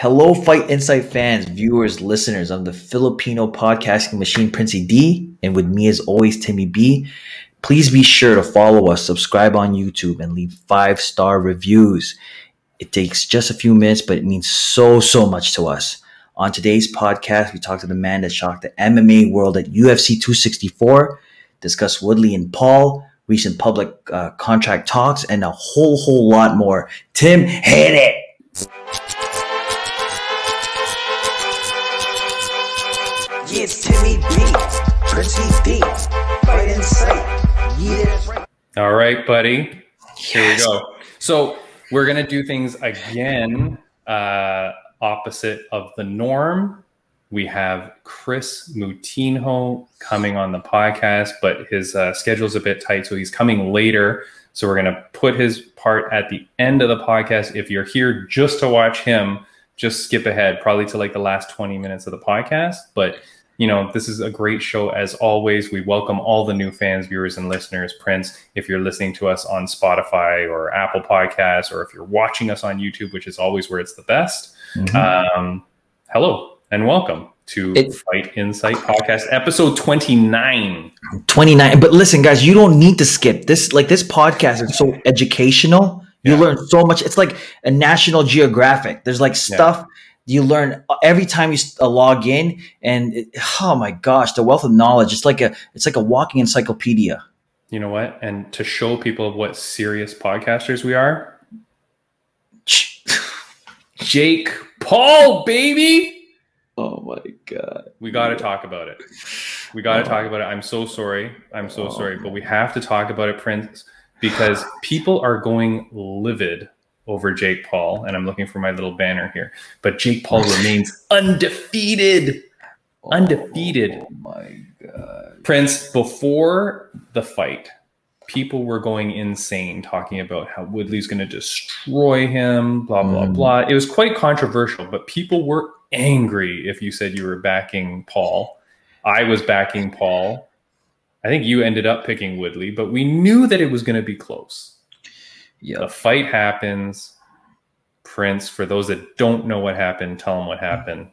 Hello, Fight Insight fans, viewers, listeners. I'm the Filipino podcasting machine, Princey D, and with me, as always, Timmy B. Please be sure to follow us, subscribe on YouTube, and leave five star reviews. It takes just a few minutes, but it means so, so much to us. On today's podcast, we talk to the man that shocked the MMA world at UFC 264, discuss Woodley and Paul, recent public uh, contract talks, and a whole, whole lot more. Tim, hit it! Yeah, it's Timmy B, Princey D, Fight Insight. Yeah. All right, buddy. Here we go. So we're gonna do things again, uh, opposite of the norm. We have Chris Moutinho coming on the podcast, but his uh, schedule's a bit tight, so he's coming later. So we're gonna put his part at the end of the podcast. If you're here just to watch him, just skip ahead, probably to like the last 20 minutes of the podcast. But you know, this is a great show as always. We welcome all the new fans, viewers, and listeners. Prince, if you're listening to us on Spotify or Apple Podcasts, or if you're watching us on YouTube, which is always where it's the best, um, hello and welcome to Fight Insight Podcast, episode 29. 29 but listen guys you don't need to skip this like this podcast is so educational you Yeah. learn so much it's like a national geographic there's like stuff you learn every time you uh, log in and it, oh my gosh the wealth of knowledge it's like a it's like a walking encyclopedia You know what? And to show people what serious podcasters we are, Jake Paul, baby. oh my god We got to talk about it. We got to talk about it. I'm so sorry. I'm so Oh. sorry, but we have to talk about it, Prince, because people are going livid over Jake Paul, and I'm looking for my little banner here. But Jake Paul remains undefeated. Undefeated. oh my god Prince, before the fight, people were going insane talking about how Woodley's going to destroy him, blah, blah, Mm. blah. It was quite controversial, but people were angry if you said you were backing Paul. I was backing Paul. I think you ended up picking Woodley, but we knew that it was going to be close. Yeah The fight happens. Prince, for those that don't know what happened, tell them what happened.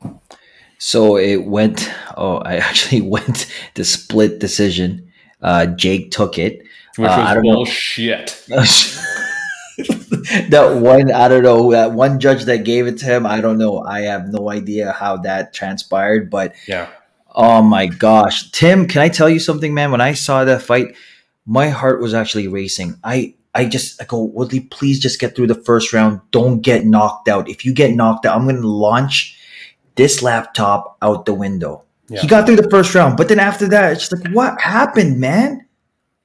So it went. Oh, I actually went the split decision. Uh, Jake took it. Which Uh, I was bullshit. that one, I don't know. That one judge that gave it to him, I don't know. I have no idea how that transpired. But Yeah. oh my gosh, Tim, can I tell you something, man? When I saw that fight, my heart was actually racing. I. I just I go, Woodley, please just get through the first round. Don't get knocked out. If you get knocked out, I'm gonna launch this laptop out the window. Yeah. He got through the first round, but then after that, it's just like, what happened, man?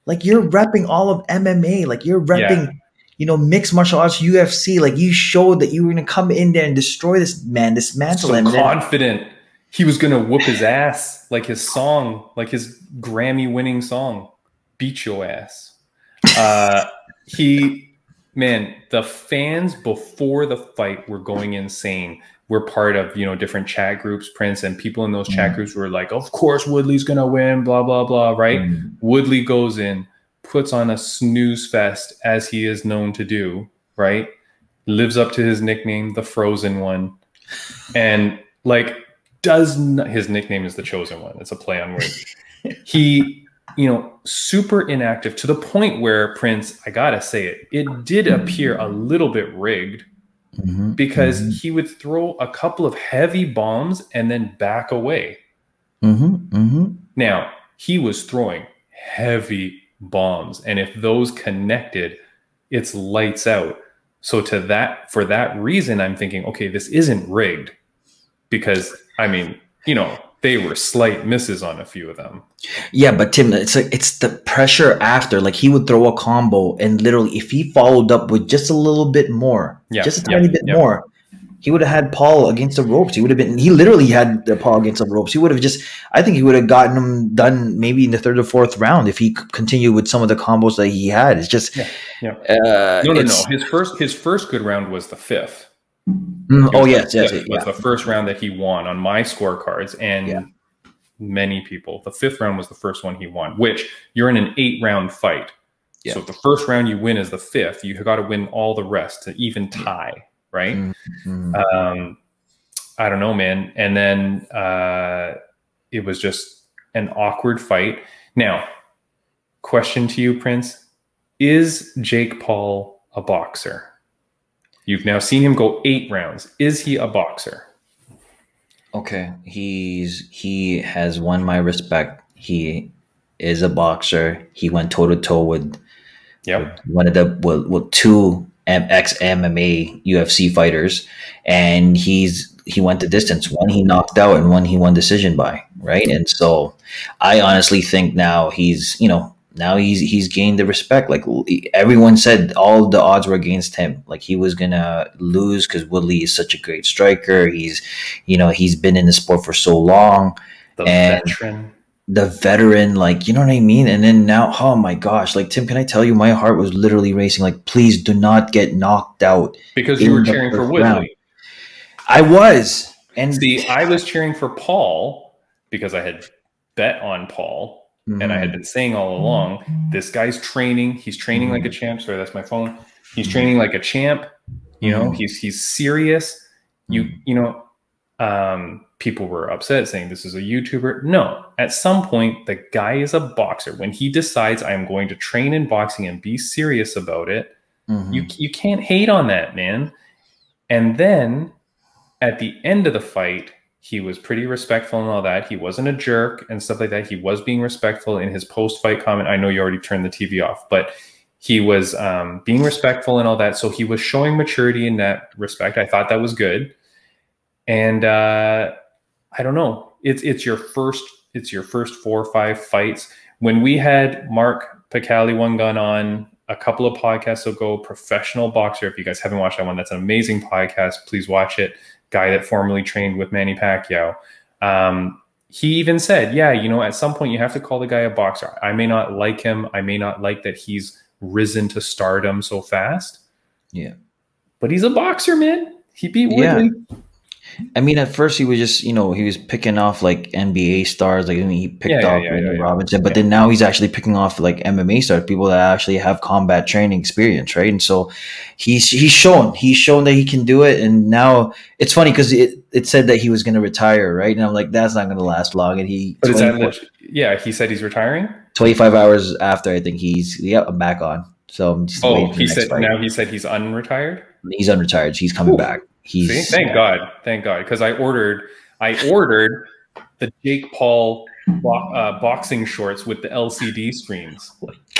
Like you're repping all of MMA, like you're repping, you know, mixed martial arts, UFC. Like you showed that you were gonna come in there and destroy this man, dismantle so him. then- confident he was gonna whoop his ass like his song like his grammy winning song beat your ass uh he man the fans before the fight were going insane we're part of you know different chat groups prince and people in those chat Mhm. groups were like of course woodley's gonna win blah blah blah right Mm. Woodley goes in, puts on a snooze fest as he is known to do, right? Lives up to his nickname, the Frozen One, and like does not, his nickname is the Chosen One. It's a play on words. he, you know, super inactive to the point where Prince, I gotta say it, it did appear a little bit rigged Mhm. because Mhm. he would throw a couple of heavy bombs and then back away. Mhm. Mhm. Now, he was throwing heavy bombs, and if those connected, it's lights out. So to that for that reason, I'm thinking, okay, this isn't rigged. Because I mean, you know, they were slight misses on a few of them. Yeah, but Tim, it's like it's the pressure after. Like he would throw a combo, and literally, if he followed up with just a little bit more, Yeah, just a yeah, tiny bit yeah. more, he would have had Paul against the ropes. He would have been. He literally had the Paul against the ropes. He would have just. I think he would have gotten him done maybe in the third or fourth round if he continued with some of the combos that he had. It's just. Yeah, yeah. Uh, No, no, no. His first his first good round was the fifth. Mm, oh was the yes, yes, fifth, yeah. was the first round that he won on my scorecards, and Yeah. many people. The fifth round was the first one he won, which you're in an eight round fight. Yeah. So if the first round you win is the fifth, you got to win all the rest to even tie, right? Mm, mm. Um, I don't know, man. And then uh, it was just an awkward fight. Now, question to you, Prince: Is Jake Paul a boxer? You've now seen him go eight rounds. Is he a boxer? Okay, he's he has won my respect. He is a boxer. He went toe to toe with Yep. one of the well, well two ex MMA UFC fighters, and he's he went the distance. One he knocked out, and one he won decision by. Right, and so I honestly think now he's you know now he's he's gained the respect. Like everyone said, all the odds were against him. Like he was gonna lose because Woodley is such a great striker. He's you know he's been in the sport for so long The And- veteran. the veteran, like you know what I mean. And then now, oh my gosh, like Tim, can I tell you, my heart was literally racing. Like, please do not get knocked out. Because you were cheering for Woodley. round. I was, and See, I was cheering for Paul because I had bet on Paul and I had mm-hmm. been saying all mm-hmm. along, this guy's training. He's training like a mm-hmm. champ. Sorry, that's my phone. He's training like a champ. You know, he's he's serious. You you know, um, people were upset saying this is a YouTuber. No, at some point, the guy is a boxer. When he decides I am going to train in boxing and be serious about it, you you can't hate on that man. And then at the end of the fight, he was pretty respectful and all that. He wasn't a jerk and stuff like that. He was being respectful in his post fight comment. I know you already turned the TV off, but he was um, being respectful and all that. So he was showing maturity in that respect. I thought that was good. And uh, I don't know. It's it's your first it's your first four or five fights. When we had Mark Picali one gun on a couple of podcasts ago, professional boxer. If you guys haven't watched that one, that's an amazing podcast. Please watch it. Guy that formerly trained with Manny Pacquiao. Um, he even said, "Yeah, you know, at some point you have to call the guy a boxer. I may not like him. I may not like that he's risen to stardom so fast. Yeah. but he's a boxer, man. He beat Yeah. I mean, at first he was just, you know, he was picking off like NBA stars. Like I mean, he picked Yeah, off yeah, yeah. Robinson, but then now he's actually picking off like MMA stars, people that actually have combat training experience, right? And so he's he's shown he's shown that he can do it. And now it's funny because it, it said that he was going to retire, right? And I'm like, that's not going to last long. And he But is that 24 yeah? He said he's retiring. 25 hours after, I think he's yeah, I'm back on. So I'm just Oh, waiting for the he said fight. now he said he's unretired. he's unretired. He's coming Ooh. back. He's See, thank God, thank God, because I ordered, I ordered the Jake Paul bo- uh, boxing shorts with the LCD screens.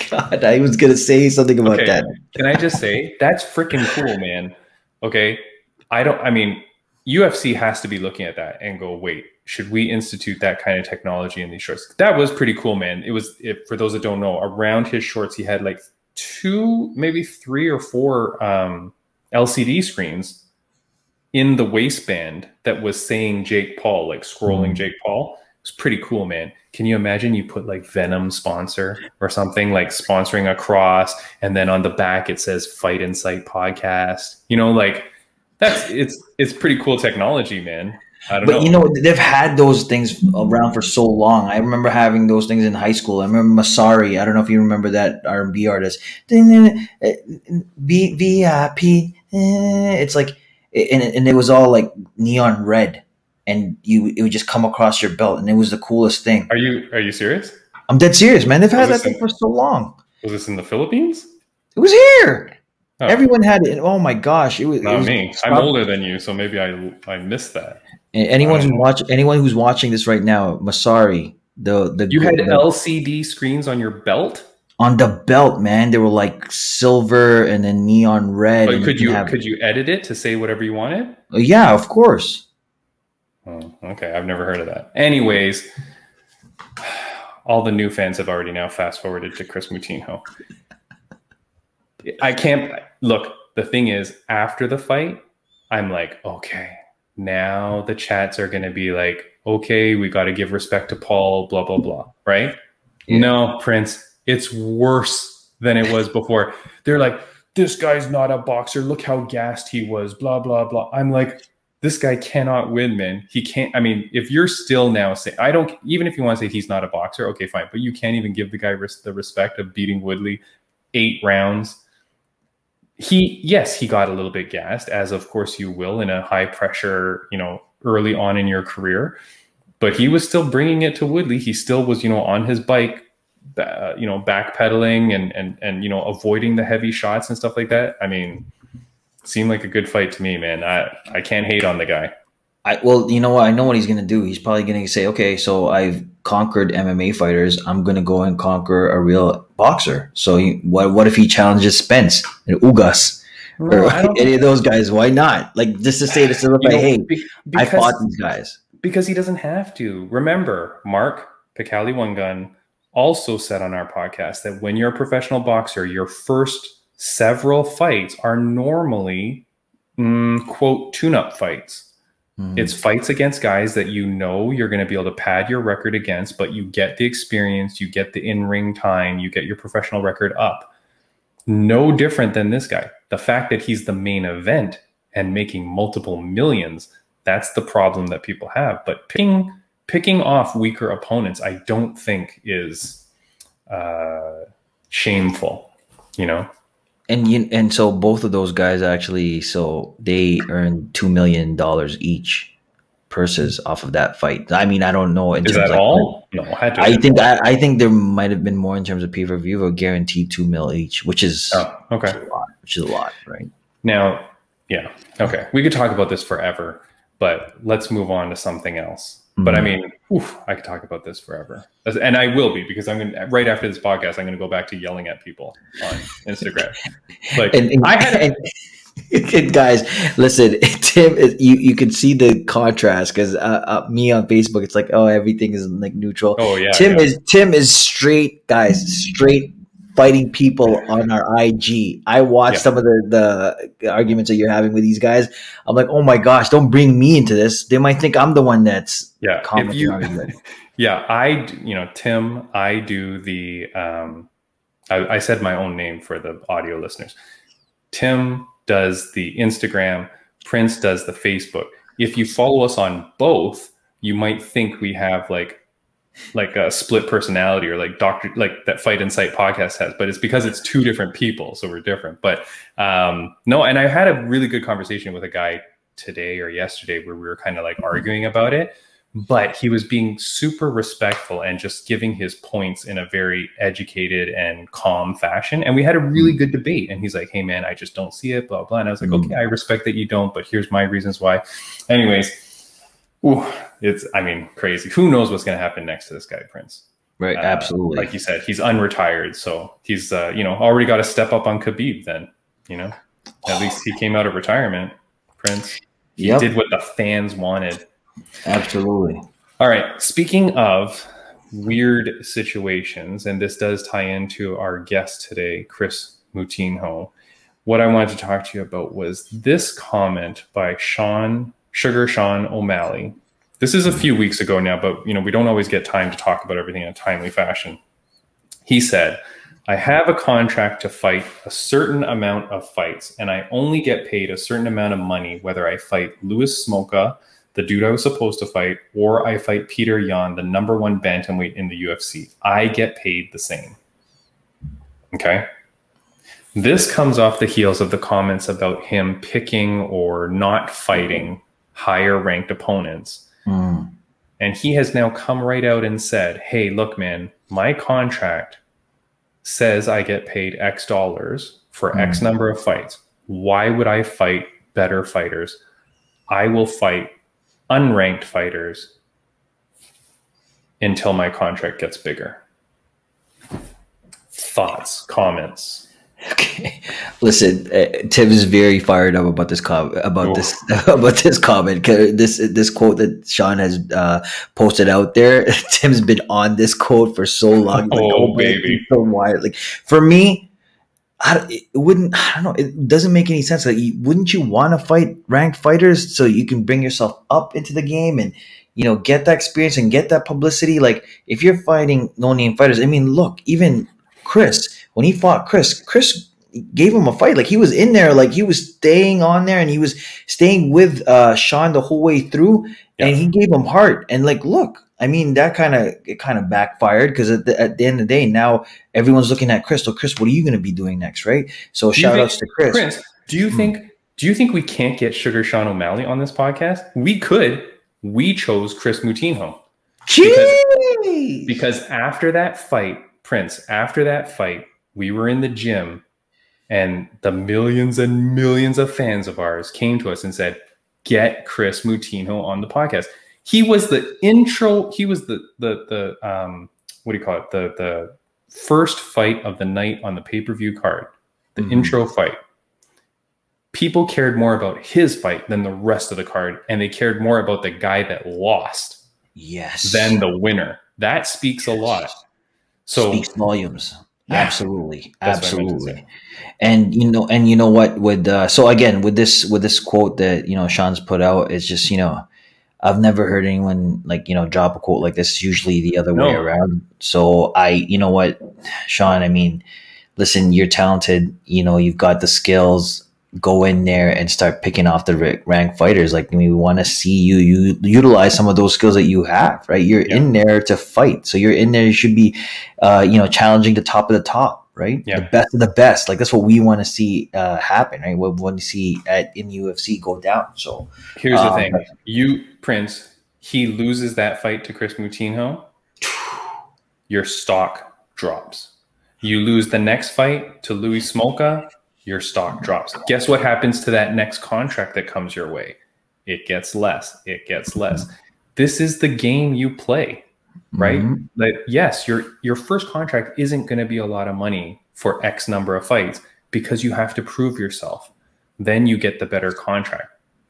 God, I was gonna say something about Okay. that. Can I just say that's freaking cool, man? Okay, I don't. I mean, UFC has to be looking at that and go, wait, should we institute that kind of technology in these shorts? That was pretty cool, man. It was. If, for those that don't know, around his shorts, he had like two, maybe three or four um, LCD screens in the waistband that was saying Jake Paul, like scrolling Mhm. Jake Paul. It was pretty cool, man. Can you imagine you put like Venum sponsor or something like sponsoring a cross, and then on the back it says Fight Insight Podcast? You know, like that's it's it's pretty cool technology, man. I don't But know. you know, they've had those things around for so long. I remember having those things in high school. I remember Massari. I don't know if you remember that R and B artist. V VIP. It's like, and and it was all like neon red, and you it would just come across your belt, and it was the coolest thing. are you are you serious? I'm dead serious, man. They've had that Was this thing for so long. Was this in the Philippines? It was here. Oh, Everyone had it. and Oh my gosh, it was. it not was- me. I'm older than you, so maybe I I missed that. And anyone who watch anyone who's watching this right now, Massari, the the You had the- LCD screens on your belt. On the belt, man. They were like silver and then neon red. But could you have- could you edit it to say whatever you wanted? Uh, yeah, of course. Oh, okay. I've never heard of that. Anyways, all the new fans have already now fast forwarded to Chris Moutinho. I can't look. The thing is, after the fight, I'm like, okay, now the chats are going to be like, okay, we got to give respect to Paul, blah, blah, blah. Right? Yeah. No, Prince, it's worse than it was before. They're like, this guy's not a boxer. Look how gassed he was, blah, blah, blah. I'm like, this guy cannot win, man. He can't. I mean, if you're still now saying, I don't, even if you want to say he's not a boxer, okay, fine. But you can't even give the guy res- the respect of beating Woodley eight rounds. He, yes, he got a little bit gassed, as of course you will in a high pressure, you know, early on in your career, but he was still bringing it to Woodley. He still was, you know, on his bike, uh, you know, backpedaling and and and you know, avoiding the heavy shots and stuff like that. I mean, seemed like a good fight to me, man. I I can't hate on the guy. I well, you know what? I know what he's gonna do. He's probably gonna say, okay, so I've conquered MMA fighters. I'm gonna go and conquer a real boxer. So he, what? What if he challenges Spence and Ugas No, or I don't- any of those guys? Why not? Like just to say to solidify, You know, hey, be- I because- fought these guys. because he doesn't have to. Remember, Mark Picali One Gun also said on our podcast that when you're a professional boxer, your first several fights are normally mm, quote tune-up fights. Mhm. It's fights against guys that you know you're going to be able to pad your record against, but you get the experience, you get the in-ring time, you get your professional record up. No different than this guy. The fact that he's the main event and making multiple millions, that's the problem that people have. But picking picking off weaker opponents, I don't think is uh, shameful. You know, and you, and so both of those guys actually, so they earned two million dollars each purses off of that fight. I mean, I don't know. In is terms that of- all? No, to. I think I, I think there might have been more in terms of pay per view, but guaranteed two mil each, which is. Oh, okay. a lot, which is a lot, right? Now, yeah, okay. We could talk about this forever, but let's move on to something else. But I Mhm. mean, oof, I could talk about this forever, and I will be because I'm going to right after this podcast. I'm going to go back to yelling at people on Instagram. Like and, and, I had, and, and guys, listen, Tim, you you can see the contrast because uh, uh, me on Facebook, it's like, oh, everything is like neutral. oh yeah, Tim yeah. is Tim is straight, guys, straight fighting people on our IG. I watched Yeah. some of the the arguments that you're having with these guys. I'm like, oh my gosh, don't bring me into this. They might think I'm the one that's yeah. If commenting you, yeah, I, you know, Tim, I do the. Um, I, I said my own name for the audio listeners. Tim does the Instagram. Prince does the Facebook. If you follow us on both, you might think we have like like a split personality or like doctor like that fight insight podcast has but it's because it's two different people so we're different. But um no and i had a really good conversation with a guy today or yesterday where we were kind of like arguing about it but he was being super respectful and just giving his points in a very educated and calm fashion. And we had a really good debate and he's like hey man i just don't see it blah blah. And i was like Mm. okay i respect that you don't but here's my reasons why. Anyways ooh, it's i mean crazy who knows what's going to happen next to this guy prince Right, Uh, absolutely. like you said he's unretired so he's uh, you know already got to step up on khabib then you know at least he came out of retirement prince he Yep. did what the fans wanted absolutely. all right. Speaking of weird situations, and this does tie into our guest today, Chris Moutinho. What I wanted to talk to you about was this comment by Sean Sugar Sean O'Malley. This is a few weeks ago now, but you know we don't always get time to talk about everything in a timely fashion. He said, "I have a contract to fight a certain amount of fights, and I only get paid a certain amount of money whether I fight Louis Smolka." the dude I was supposed to fight, or I fight Petr Yan, the number one bantamweight in the UFC. I get paid the same. Okay. This comes off the heels of the comments about him picking or not fighting higher ranked opponents. Mm. And he has now come right out and said, Hey, look, man, my contract says I get paid X dollars for X number of fights. Why would I fight better fighters? I will fight unranked fighters until my contract gets bigger. Thoughts, comments. Okay, listen, uh, Tim is very fired up about this com- about Oof. this about this comment. This this quote that Sean has uh, posted out there. Tim's been on this quote for so long. He's Oh, man, baby. so wild. Like for me, I, it wouldn't. I don't know. It doesn't make any sense. Like, you- wouldn't you want to fight ranked fighters so you can bring yourself up into the game and you know get that experience and get that publicity? Like if you're fighting no name fighters, I mean, look, even Chris when he fought Chris, Chris gave him a fight. Like he was in there, like he was staying on there, and he was staying with uh, Sean the whole way through, and he gave him heart. And like, look, I mean, that kind of it kind of backfired because at the, at the end of the day, now everyone's looking at Chris. So, Chris, what are you going to be doing next, right? So, Do shout think- outs to Chris. Prince, do you Hmm. think Do you think we can't get Sugar Sean O'Malley on this podcast? We could. We chose Chris Moutinho Jeez. because after that fight, Prince, after that fight, we were in the gym and the millions and millions of fans of ours came to us and said, get Chris Moutinho on the podcast. He was the intro, he was the the the um what do you call it? The the first fight of the night on the pay-per-view card. The Mhm. intro fight. People cared more about his fight than the rest of the card, and they cared more about the guy that lost yes. than the winner. That speaks a lot. So speaks volumes. Yeah. Absolutely, That's what I meant to absolutely. And you know, and you know what? With uh, so again, with this with this quote that you know Sean's put out, it's just you know, I've never heard anyone like you know drop a quote like this. It's usually the other way around. So I, you know what, Sean? I mean, listen, you're talented. You know, you've got the skills. Go in there and start picking off the ra- rank fighters. Like I mean, we want to see you you utilize some of those skills that you have. Right, you're Yeah. in there to fight. So you're in there. You should be uh, you know, challenging the top of the top, right? Yeah. The best of the best. Like that's what we want to see uh, happen, right? What we want to see at in UFC go down. So Here's the Um, thing: you Prince, he loses that fight to Chris Moutinho, your stock drops. You lose the next fight to Louis Smolka, your stock drops. Guess what happens to that next contract that comes your way? It gets less. It gets less. This is the game you play, right? Mhm. Like yes, your your first contract isn't going to be a lot of money for X number of fights because you have to prove yourself. Then you get the better contract.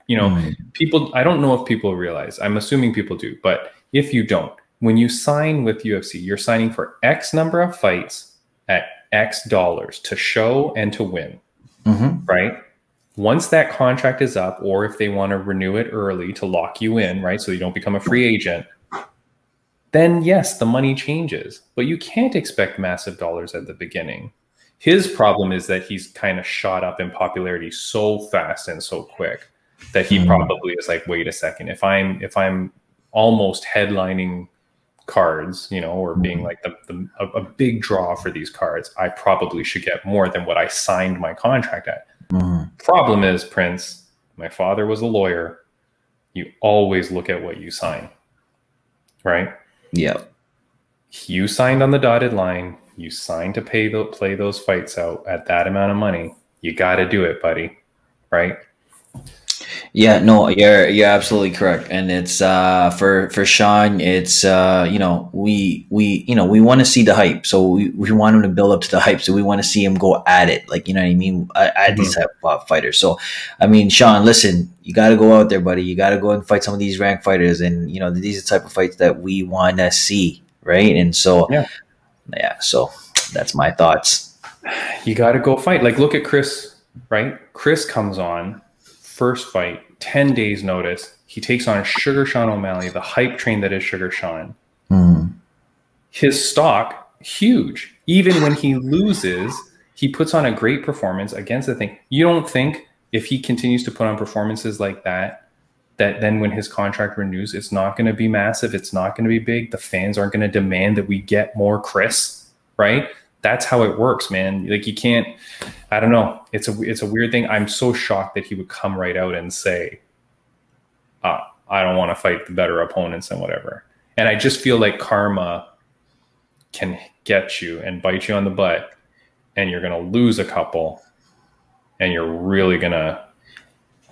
You know, Mhm. people i don't know if people realize i'm assuming people do but if you don't when you sign with ufc you're signing for x number of fights x dollars to show and to win Mhm. right once that contract is up or if they want to renew it early to lock you in right so you don't become a free agent then yes the money changes but you can't expect massive dollars at the beginning his problem is that he's kind of shot up in popularity so fast and so quick that he Mhm. probably is like wait a second if i'm if i'm almost headlining cards you know or being Mhm. like the, the a, a big draw for these cards i probably should get more than what i signed my contract at Mhm. problem is prince my father was a lawyer you always look at what you sign right Yeah. you signed on the dotted line you signed to pay the play those fights out at that amount of money you got to do it buddy right Yeah, no, you're you're absolutely correct, and it's uh for for Sean, it's uh you know we we you know we want to see the hype, so we, we want him to build up to the hype, so we want to see him go at it, like you know what I mean, at, at these type of fighters. So, I mean, Sean, listen, you got to go out there, buddy. You got to go and fight some of these rank fighters, and you know these are the type of fights that we want to see, right? And so, Yeah. yeah, so that's my thoughts. you got to go fight. Like, look at Chris, right? Chris comes on, first fight, 10 days notice. He takes on Sugar Sean O'Malley, the hype train that is Sugar Sean. Mm. His stock, huge. Even when he loses, he puts on a great performance against the thing. You don't think if he continues to put on performances like that, that then when his contract renews, it's not going to be massive. It's not going to be big. The fans aren't going to demand that we get more Chris, right? That's how it works, man. Like you can't. I don't know. It's a it's a weird thing. I'm so shocked that he would come right out and say, uh, "I don't want to fight the better opponents and whatever." And I just feel like karma can get you and bite you on the butt, and you're gonna lose a couple, and you're really gonna,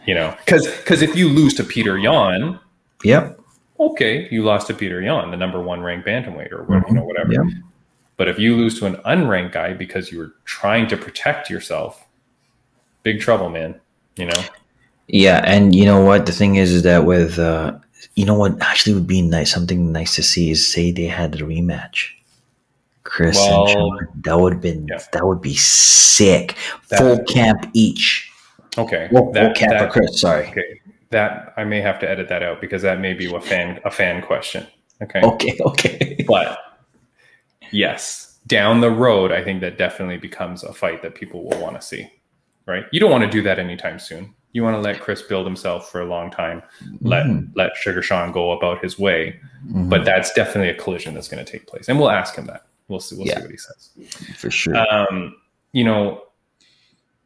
you know, because because if you lose to Petr Yan, Yep. okay, you lost to Petr Yan, the number one ranked bantamweight or whatever, you know, whatever. Yeah. But if you lose to an unranked guy because you were trying to protect yourself, big trouble, man. You know, Yeah, and you know what? The thing is, is that with uh, you know what actually would be nice, something nice to see is say they had a rematch. Chris Well, and Sean. That would have been yeah. that would be sick. That- Full camp each. okay, Well, full that, camp that- for Chris. Sorry. okay, that I may have to edit that out because that may be a fan a fan question. Okay, Okay. Okay. but yes, down the road, I think that definitely becomes a fight that people will want to see. Right? You don't want to do that anytime soon. You want to let Chris build himself for a long time. Let Mhm. let Sugar Sean go about his way. Mhm. But that's definitely a collision that's going to take place, and we'll ask him that. We'll see. We'll Yeah. see what he says. for sure. Um, you know,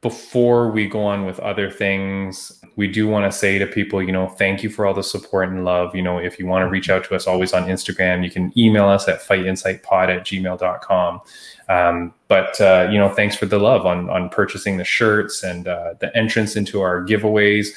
before we go on with other things, we do want to say to people, you know, thank you for all the support and love. You know, if you want to reach out to us always on Instagram, you can email us at fightinsightpod at gmail.com. Um, but, uh, you know, thanks for the love on, on purchasing the shirts and uh, the entrance into our giveaways.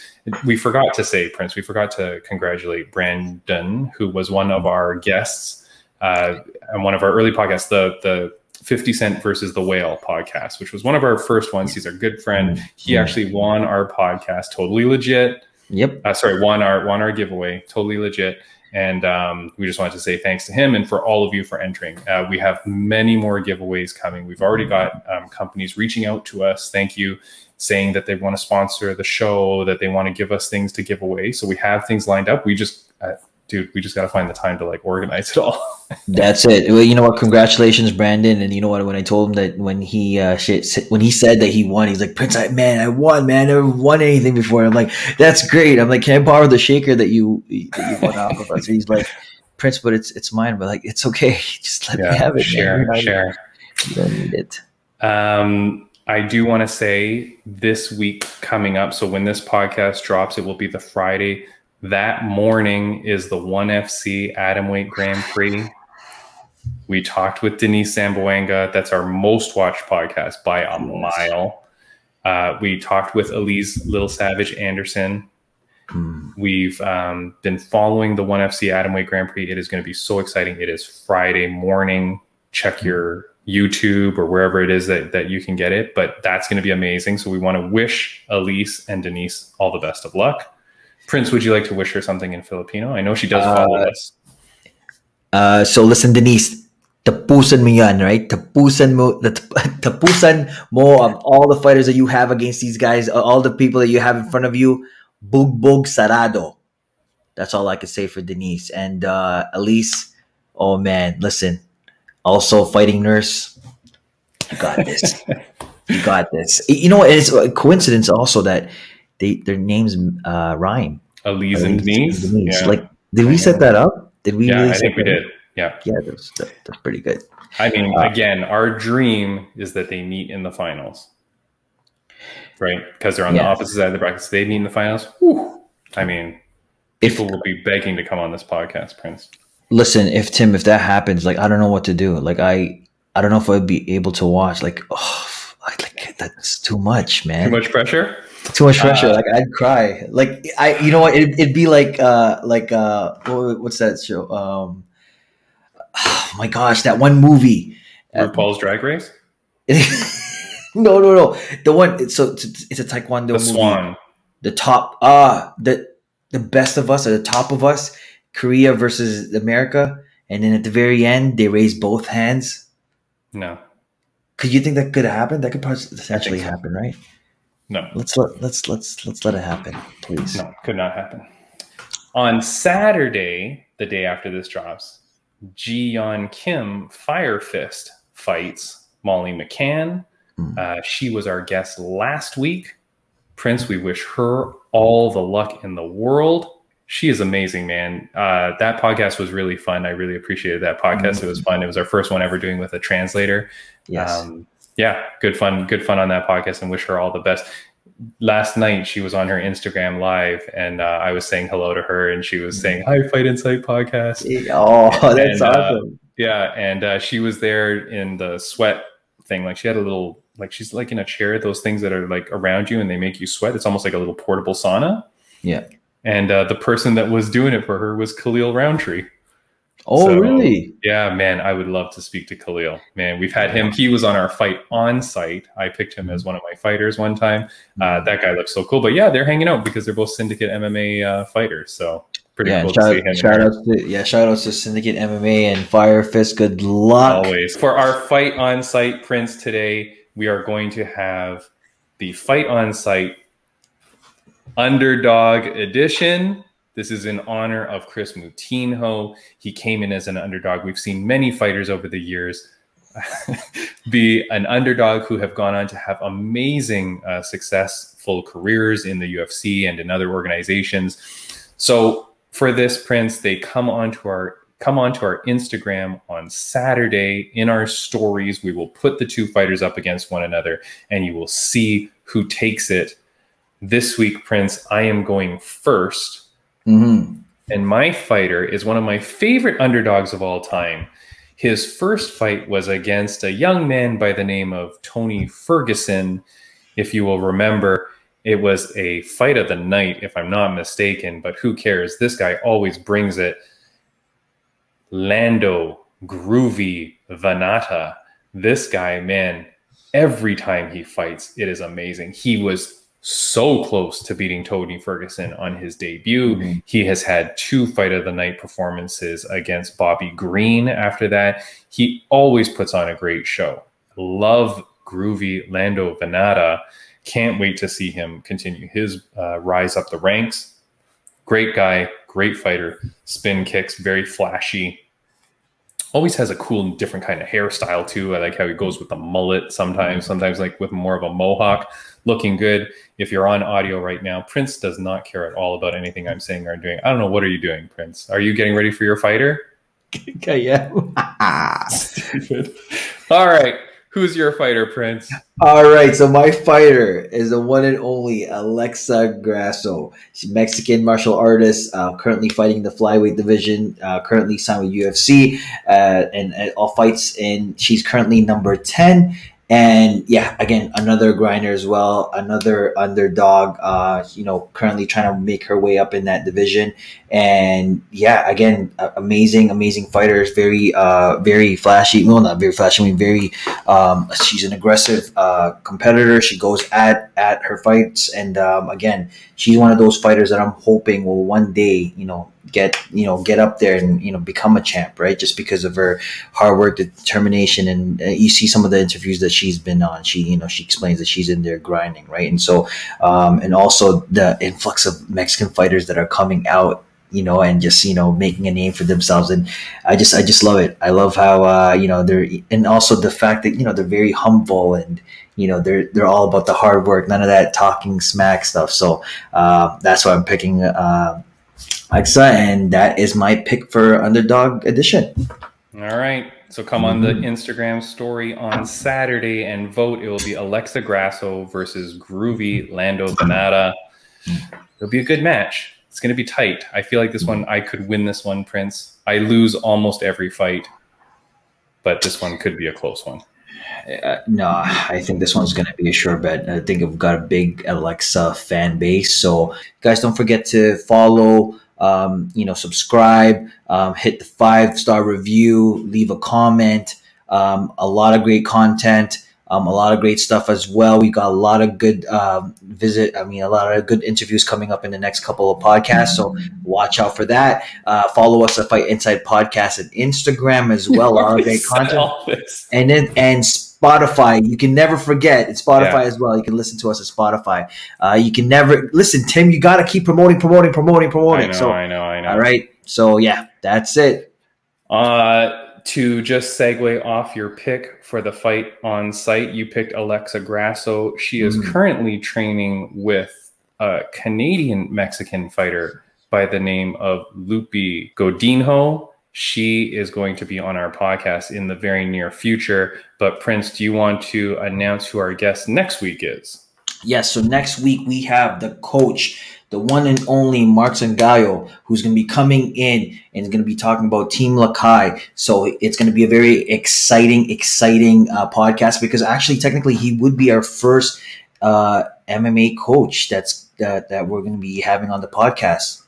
We forgot to say, Prince, we forgot to congratulate Brandon, who was one of our guests uh, on one of our early podcasts, the, the 50 Cent versus the Whale podcast, which was one of our first ones. He's our good friend. He Mm. actually won our podcast, totally legit. Yep. Uh, sorry, won our won our giveaway, totally legit. And um, we just wanted to say thanks to him and for all of you for entering. Uh, we have many more giveaways coming. We've already got um, companies reaching out to us. Thank you, saying that they want to sponsor the show, that they want to give us things to give away. So we have things lined up. We just, uh, dude, we just got to find the time to like organize it all. That's it. Well, you know what? Congratulations, Brandon. And you know what? When I told him that when he uh, shit, when he said that he won, he's like, Prince, I, man, I won, man. I never won anything before. I'm like, that's great. I'm like, can I borrow the shaker that you that you won off of us? And he's like, Prince, but it's it's mine. But like, it's okay. Just let me have it. share, You're share. You don't need it. Um, I do want to say this week coming up. So when this podcast drops, it will be the Friday. That morning is the One FC Atomweight Grand Prix. We talked with Denice Zamboanga. That's our most watched podcast by a mile. Uh, we talked with Alyse Little Savage Anderson. Hmm. We've um, been following the One FC Atomweight Grand Prix. It is going to be so exciting. It is Friday morning. Check your YouTube or wherever it is that, that you can get it. But that's going to be amazing. So we want to wish Alyse and Denice all the best of luck. Prince, would you like to wish her something in Filipino? I know she does follow Uh, us. Uh, so listen, Denice, tapusan mo yan, right? Tapusan mo, tat- tapusan mo of all the fighters that you have against these guys, uh, all the people that you have in front of you. Bugbog sarado. That's all I can say for Denice and uh, Alyse. Oh man, listen. Also, fighting nurse. You got this. you got this. You know? It's a coincidence also that they their names uh, rhyme. Alyse and Alyse Denice. Yeah, Like, did we set that up? Did we? yeah really I think we up? did. Yeah. Yeah, that's, that, that's pretty good. I mean, Uh, again, our dream is that they meet in the finals, right? Because they're on the opposite side of the brackets. They meet in the finals. Whew. I mean, If people will be begging to come on this podcast, Prince. listen, if Tim, if that happens, like I don't know what to do. Like I, I don't know if I'd be able to watch. Like, oh, I, like that's too much, man. Too much pressure. Too much pressure. Uh, like I'd cry. Like I, you know what? It'd, it'd be like, uh, like uh, what's that show? Um, oh my gosh, that one movie. Uh, RuPaul's Drag Race. no, no, no. The one. So it's, it's a Taekwondo The movie. Swan. the top ah the the best of us or the top of us korea versus america and then at the very end they raise both hands No, could you think that could happen that could potentially so. happen right no, let's let let's let's let's let it happen please no. Could not happen. On Saturday, the day after this drops, Ji Yeon Kim Fire Fist fights Molly McCann. Mm. Uh, she was our guest last week. Prince, we wish her all the luck in the world. She is amazing, man. Uh, that podcast was really fun. I really appreciated that podcast. It was fun. It was our first one ever doing with a translator. yes Um, yeah, good fun, good fun on that podcast, and wish her all the best. Last night she was on her Instagram live, and uh, I was saying hello to her, and she was saying "Hi, Fight Insight podcast." oh that's And, uh, awesome Yeah, and uh, she was there in the sweat thing. Like she had a little, like she's like in a chair. Those things that are like around you and they make you sweat. It's almost like a little portable sauna. Yeah. And uh, the person that was doing it for her was Khalil Rountree. Oh So- really Yeah, man, I would love to speak to Khalil. Man, we've had him. He was on our fight on site. I picked him as one of my fighters one time. Uh, that guy looks so cool. But yeah, they're hanging out because they're both syndicate MMA uh, fighters. So pretty yeah cool shout, to see him. shout out to yeah shout out to syndicate mma and fire fist good luck Always. For our fight on site prints today, we are going to have the fight on site underdog edition. This is in honor of Chris Moutinho. He came in as an underdog. We've seen many fighters over the years be an underdog who have gone on to have amazing, uh, successful careers in the UFC and in other organizations. So for this Prince, they come onto our come onto our Instagram on Saturday in our stories. We will put the two fighters up against one another, and you will see who takes it. This week, Prince, I am going first. Mm-hmm. And my fighter is one of my favorite underdogs of all time. His first fight was against a young man by the name of Tony Ferguson. If you will remember, it was a fight of the night, if I'm not mistaken, but who cares? This guy always brings it. Lando Groovy Vannata. This guy, man, every time he fights, it is amazing. He was so close to beating Tony Ferguson on his debut. Mhm. He has had two fight of the night performances against Bobby Green after that. He always puts on a great show. Love groovy Lando Vannata. Can't wait to see him continue his uh, rise up the ranks. Great guy, great fighter. Spin kicks, very flashy. Always has a cool, and different kind of hairstyle too. I like how he goes with the mullet sometimes, sometimes like with more of a mohawk. Looking good. If you're on audio right now, Prince does not care at all about anything I'm saying or doing. I don't know. What are you doing, Prince? Are you getting ready for your fighter? Okay, yeah. Stupid. All right. Who's your fighter, Prince? All right, so my fighter is the one and only Alexa Grasso. She's a Mexican martial artist, uh, currently fighting the flyweight division, uh, currently signed with UFC, uh, and, and all fights. And she's currently number ten. And yeah, again, another grinder as well, another underdog. Uh, you know, currently trying to make her way up in that division. And yeah, again, amazing, amazing fighters. Very, uh, very flashy. Well, not very flashy. I mean, very um, she's an aggressive uh, competitor. She goes at at her fights, and um, again, she's one of those fighters that I'm hoping will one day, you know, get you know get up there and you know become a champ, right? Just because of her hard work, determination, and uh, you see some of the interviews that she's been on. She you know she explains that she's in there grinding, right? And so, um, and also the influx of Mexican fighters that are coming out you know, and just you know making a name for themselves. And I just I just love it. I love how uh, you know they're and also the fact that you know they're very humble and you know they're they're all about the hard work. None of that talking smack stuff. So uh, that's why I'm picking uh, Alexa, and that is my pick for underdog edition. All right. So come on the mm-hmm. Instagram story on Saturday and vote. It will be Alexa Grasso versus Groovy Lando Vannata. It'll be a good match. It's going to be tight. I feel like this one, I could win this one, Prince. I lose almost every fight, but this one could be a close one. Uh, no, I think this one's going to be a sure bet. I think I've got a big Alexa fan base. So, guys, don't forget to follow, um, you know, subscribe, um, hit the five star review, leave a comment. Um, a lot of great content. Um, a lot of great stuff as well. We got a lot of good um, visit. I mean, a lot of good interviews coming up in the next couple of podcasts. So watch out for that. Uh, follow us at Fight Insight Podcast and Instagram as well. Of great content and then and Spotify. You can never forget it's Spotify Yeah. as well. You can listen to us at Spotify. Uh, you can never listen, Tim. You got to keep promoting, promoting, promoting, I promoting. know, so, I know, I know. all right. So yeah, that's it. Uh, to just segue off your pick for the fight on site, you picked Alexa Grasso. She is Mhm. currently training with a Canadian Mexican fighter by the name of Loopy Godinez. She is going to be on our podcast in the very near future. But Prince, do you want to announce who our guest next week is? Yes. So next week we have the coach, the one and only Mark Sangiao, who's going to be coming in and is going to be talking about Team Lakay. So it's going to be a very exciting, exciting uh, podcast because actually, technically, he would be our first uh, MMA coach. That's that that we're going to be having on the podcast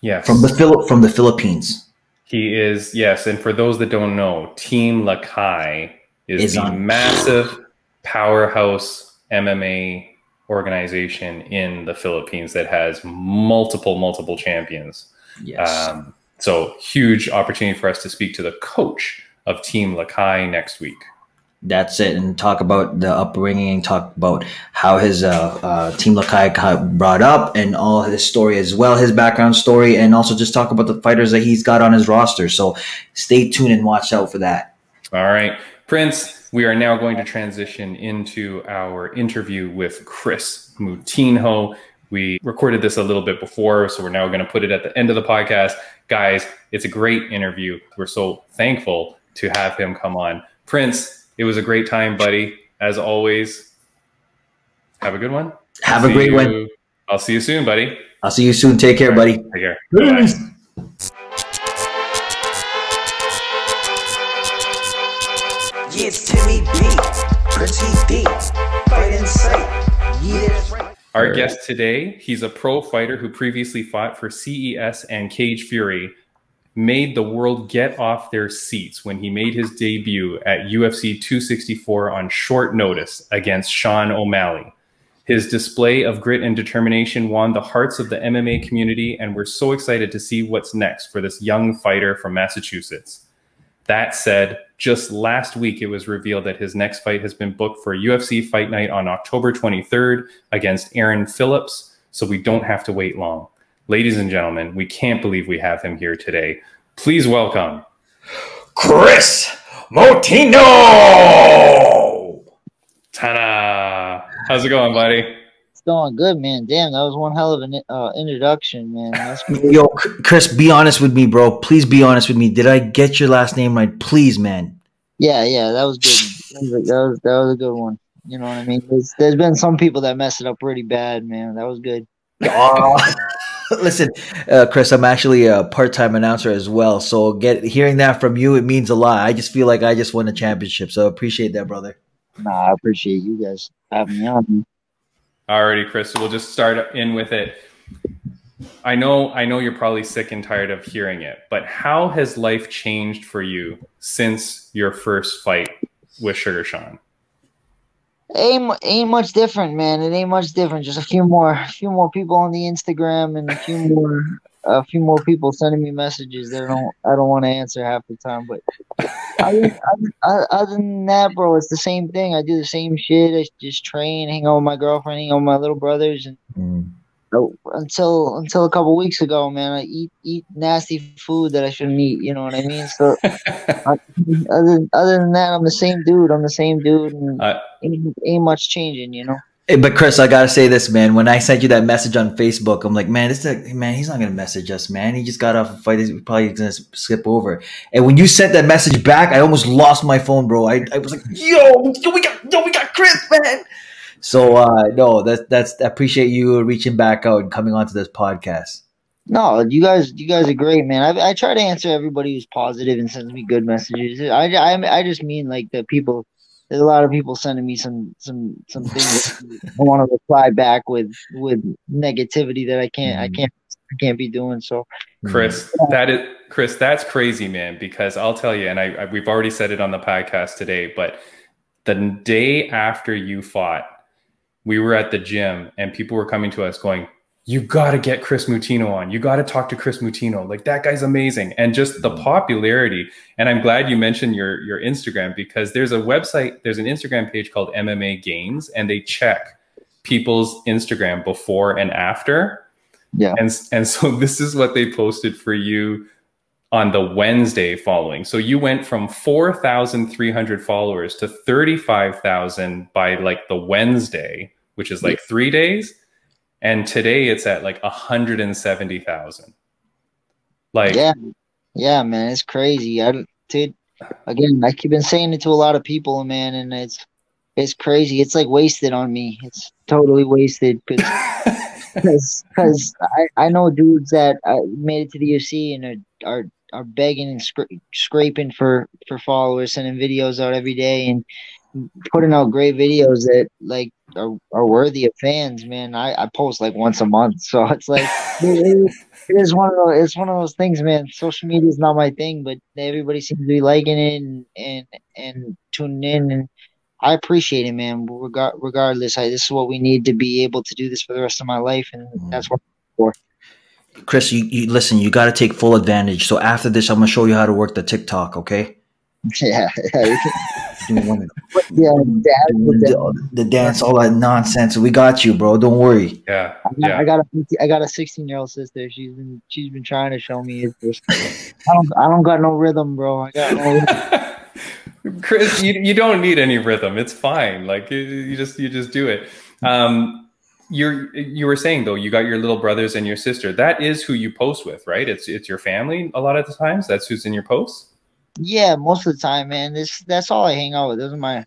Yes. from the Phil- from the Philippines. He is, yes. And for those that don't know, Team Lakay is, Is the on- massive powerhouse MMA organization in the Philippines that has multiple, multiple champions. Yes. Um, so, huge opportunity for us to speak to the coach of Team Lakay next week. That's it, and talk about the upbringing, talk about how his uh, uh, team Lakay got brought up, and all his story as well, his background story, and also just talk about the fighters that he's got on his roster. So stay tuned and watch out for that. All right, Prince, we are now going to transition into our interview with Chris Moutinho We recorded this a little bit before, so we're now going to put it at the end of the podcast. Guys, it's a great interview. We're so thankful to have him come on. Prince, it was a great time, buddy, as always. Have a good one. Have I'll a see great one. I'll see you soon, buddy. I'll see you soon. Take care, buddy. Take care. Bye. Yeah, it's Timmy B, Princey D, fight in sight. Yeah. Our guest today, he's a pro fighter who previously fought for CES and Cage Fury, made the world get off their seats when he made his debut at UFC 264 on short notice against Sean O'Malley. His display of grit and determination won the hearts of the MMA community, and we're so excited to see what's next for this young fighter from Massachusetts. That said, just last week it was revealed that his next fight has been booked for UFC Fight Night on October 23rd against Aaron Phillips, so we don't have to wait long. Ladies and gentlemen, we can't believe we have him here today. Please welcome Chris Moutinho. Tana. How's it going, buddy? It's going good, man. Damn, that was one hell of an uh, introduction, man. That's Yo, Chris, be honest with me, bro. Please be honest with me. Did I get your last name right? Please, man. yeah, yeah, that was good. That was, that was a good one. You know what I mean? There's, there's been some people that mess it up pretty bad, man. That was good. Listen, uh, Chris, I'm actually a part-time announcer as well. So get hearing that from you, it means a lot. I just feel like I just won a championship. So appreciate that, brother. Nah, I appreciate you guys having me on. Alrighty, Chris. We'll just start in with it. I know, I know you're probably sick and tired of hearing it, but how has life changed for you since your first fight with Sugar Sean? Ain't ain't much different, man. It ain't much different. Just a few more, a few more people on the Instagram, and a few more, a few more people sending me messages that I don't, I don't want to answer half the time. But other, other, other than that, bro, it's the same thing. I do the same shit. I just train, hang out with my girlfriend, hang out with my little brothers, and Mm. Until until a couple weeks ago, man, I eat eat nasty food that I shouldn't eat. You know what I mean? So other other than that, I'm the same dude. I'm the same dude, and Uh, ain't, ain't much changing. You know. But Chris, I gotta say this, man. When I sent you that message on Facebook, I'm like, man, this is a, man, he's not gonna message us, man. He just got off a fight. He's probably gonna skip over. And when you sent that message back, I almost lost my phone, bro. I, I was like, yo, yo, we got, yo, we got Chris, man. So uh no, that's that's I appreciate you reaching back out and coming onto this podcast. No, you guys, you guys are great, man. I, I try to answer everybody who's positive and sends me good messages. I, I, I just mean like the people. There's a lot of people sending me some some some things. I want to reply back with with negativity that I can't I can't I can't be doing. So Chris, that is Chris. That's crazy, man. Because I'll tell you, and I, I we've already said it on the podcast today, but the day after you fought, we were at the gym, and people were coming to us going, "You got to get Chris Moutinho on. You got to talk to Chris Moutinho. Like that guy's amazing." And just the mm-hmm. popularity. And I'm glad you mentioned your your Instagram because there's a website, there's an Instagram page called MMA Gains, and they check people's Instagram before and after. Yeah. And and so this is what they posted for you on the Wednesday following. So you went from 4,300 followers to 35,000 by like the Wednesday, which is like 3 days, and today it's at like 170,000. Like yeah, yeah, man, it's crazy. I dude, again, I keep been saying it to a lot of people, man, and it's it's crazy. It's like wasted on me. It's totally wasted because because I, I know dudes that uh, made it to the UFC and are are, are begging and scra- scraping for for followers, sending videos out every day and putting out great videos that like are, are worthy of fans. Man, I, I post like once a month, so it's like it, it- is one of those. It's one of those things, man. Social media is not my thing, but everybody seems to be liking it and and, and tuning in and. I appreciate it, man. Regar- regardless, I, this is what we need to be able to do this for the rest of my life, and mm-hmm. that's what. I'm for. Chris, you, you listen, you gotta take full advantage. So after this, I'm gonna show you how to work the TikTok, okay? Yeah, yeah, Do yeah. Dad, with the, the dance, all that nonsense. We got you, bro. Don't worry. yeah, I got, yeah. I got a I got a 16 year old sister. She's been she's been trying to show me I don't I don't got no rhythm, bro. I got no rhythm. Chris, you, you don't need any rhythm. It's fine. Like you, you just you just do it. Um, you're you were saying though you got your little brothers and your sister. That is who you post with, right? It's it's your family a lot of the times. That's who's in your posts. Yeah, most of the time, man. This that's all I hang out with. Those are my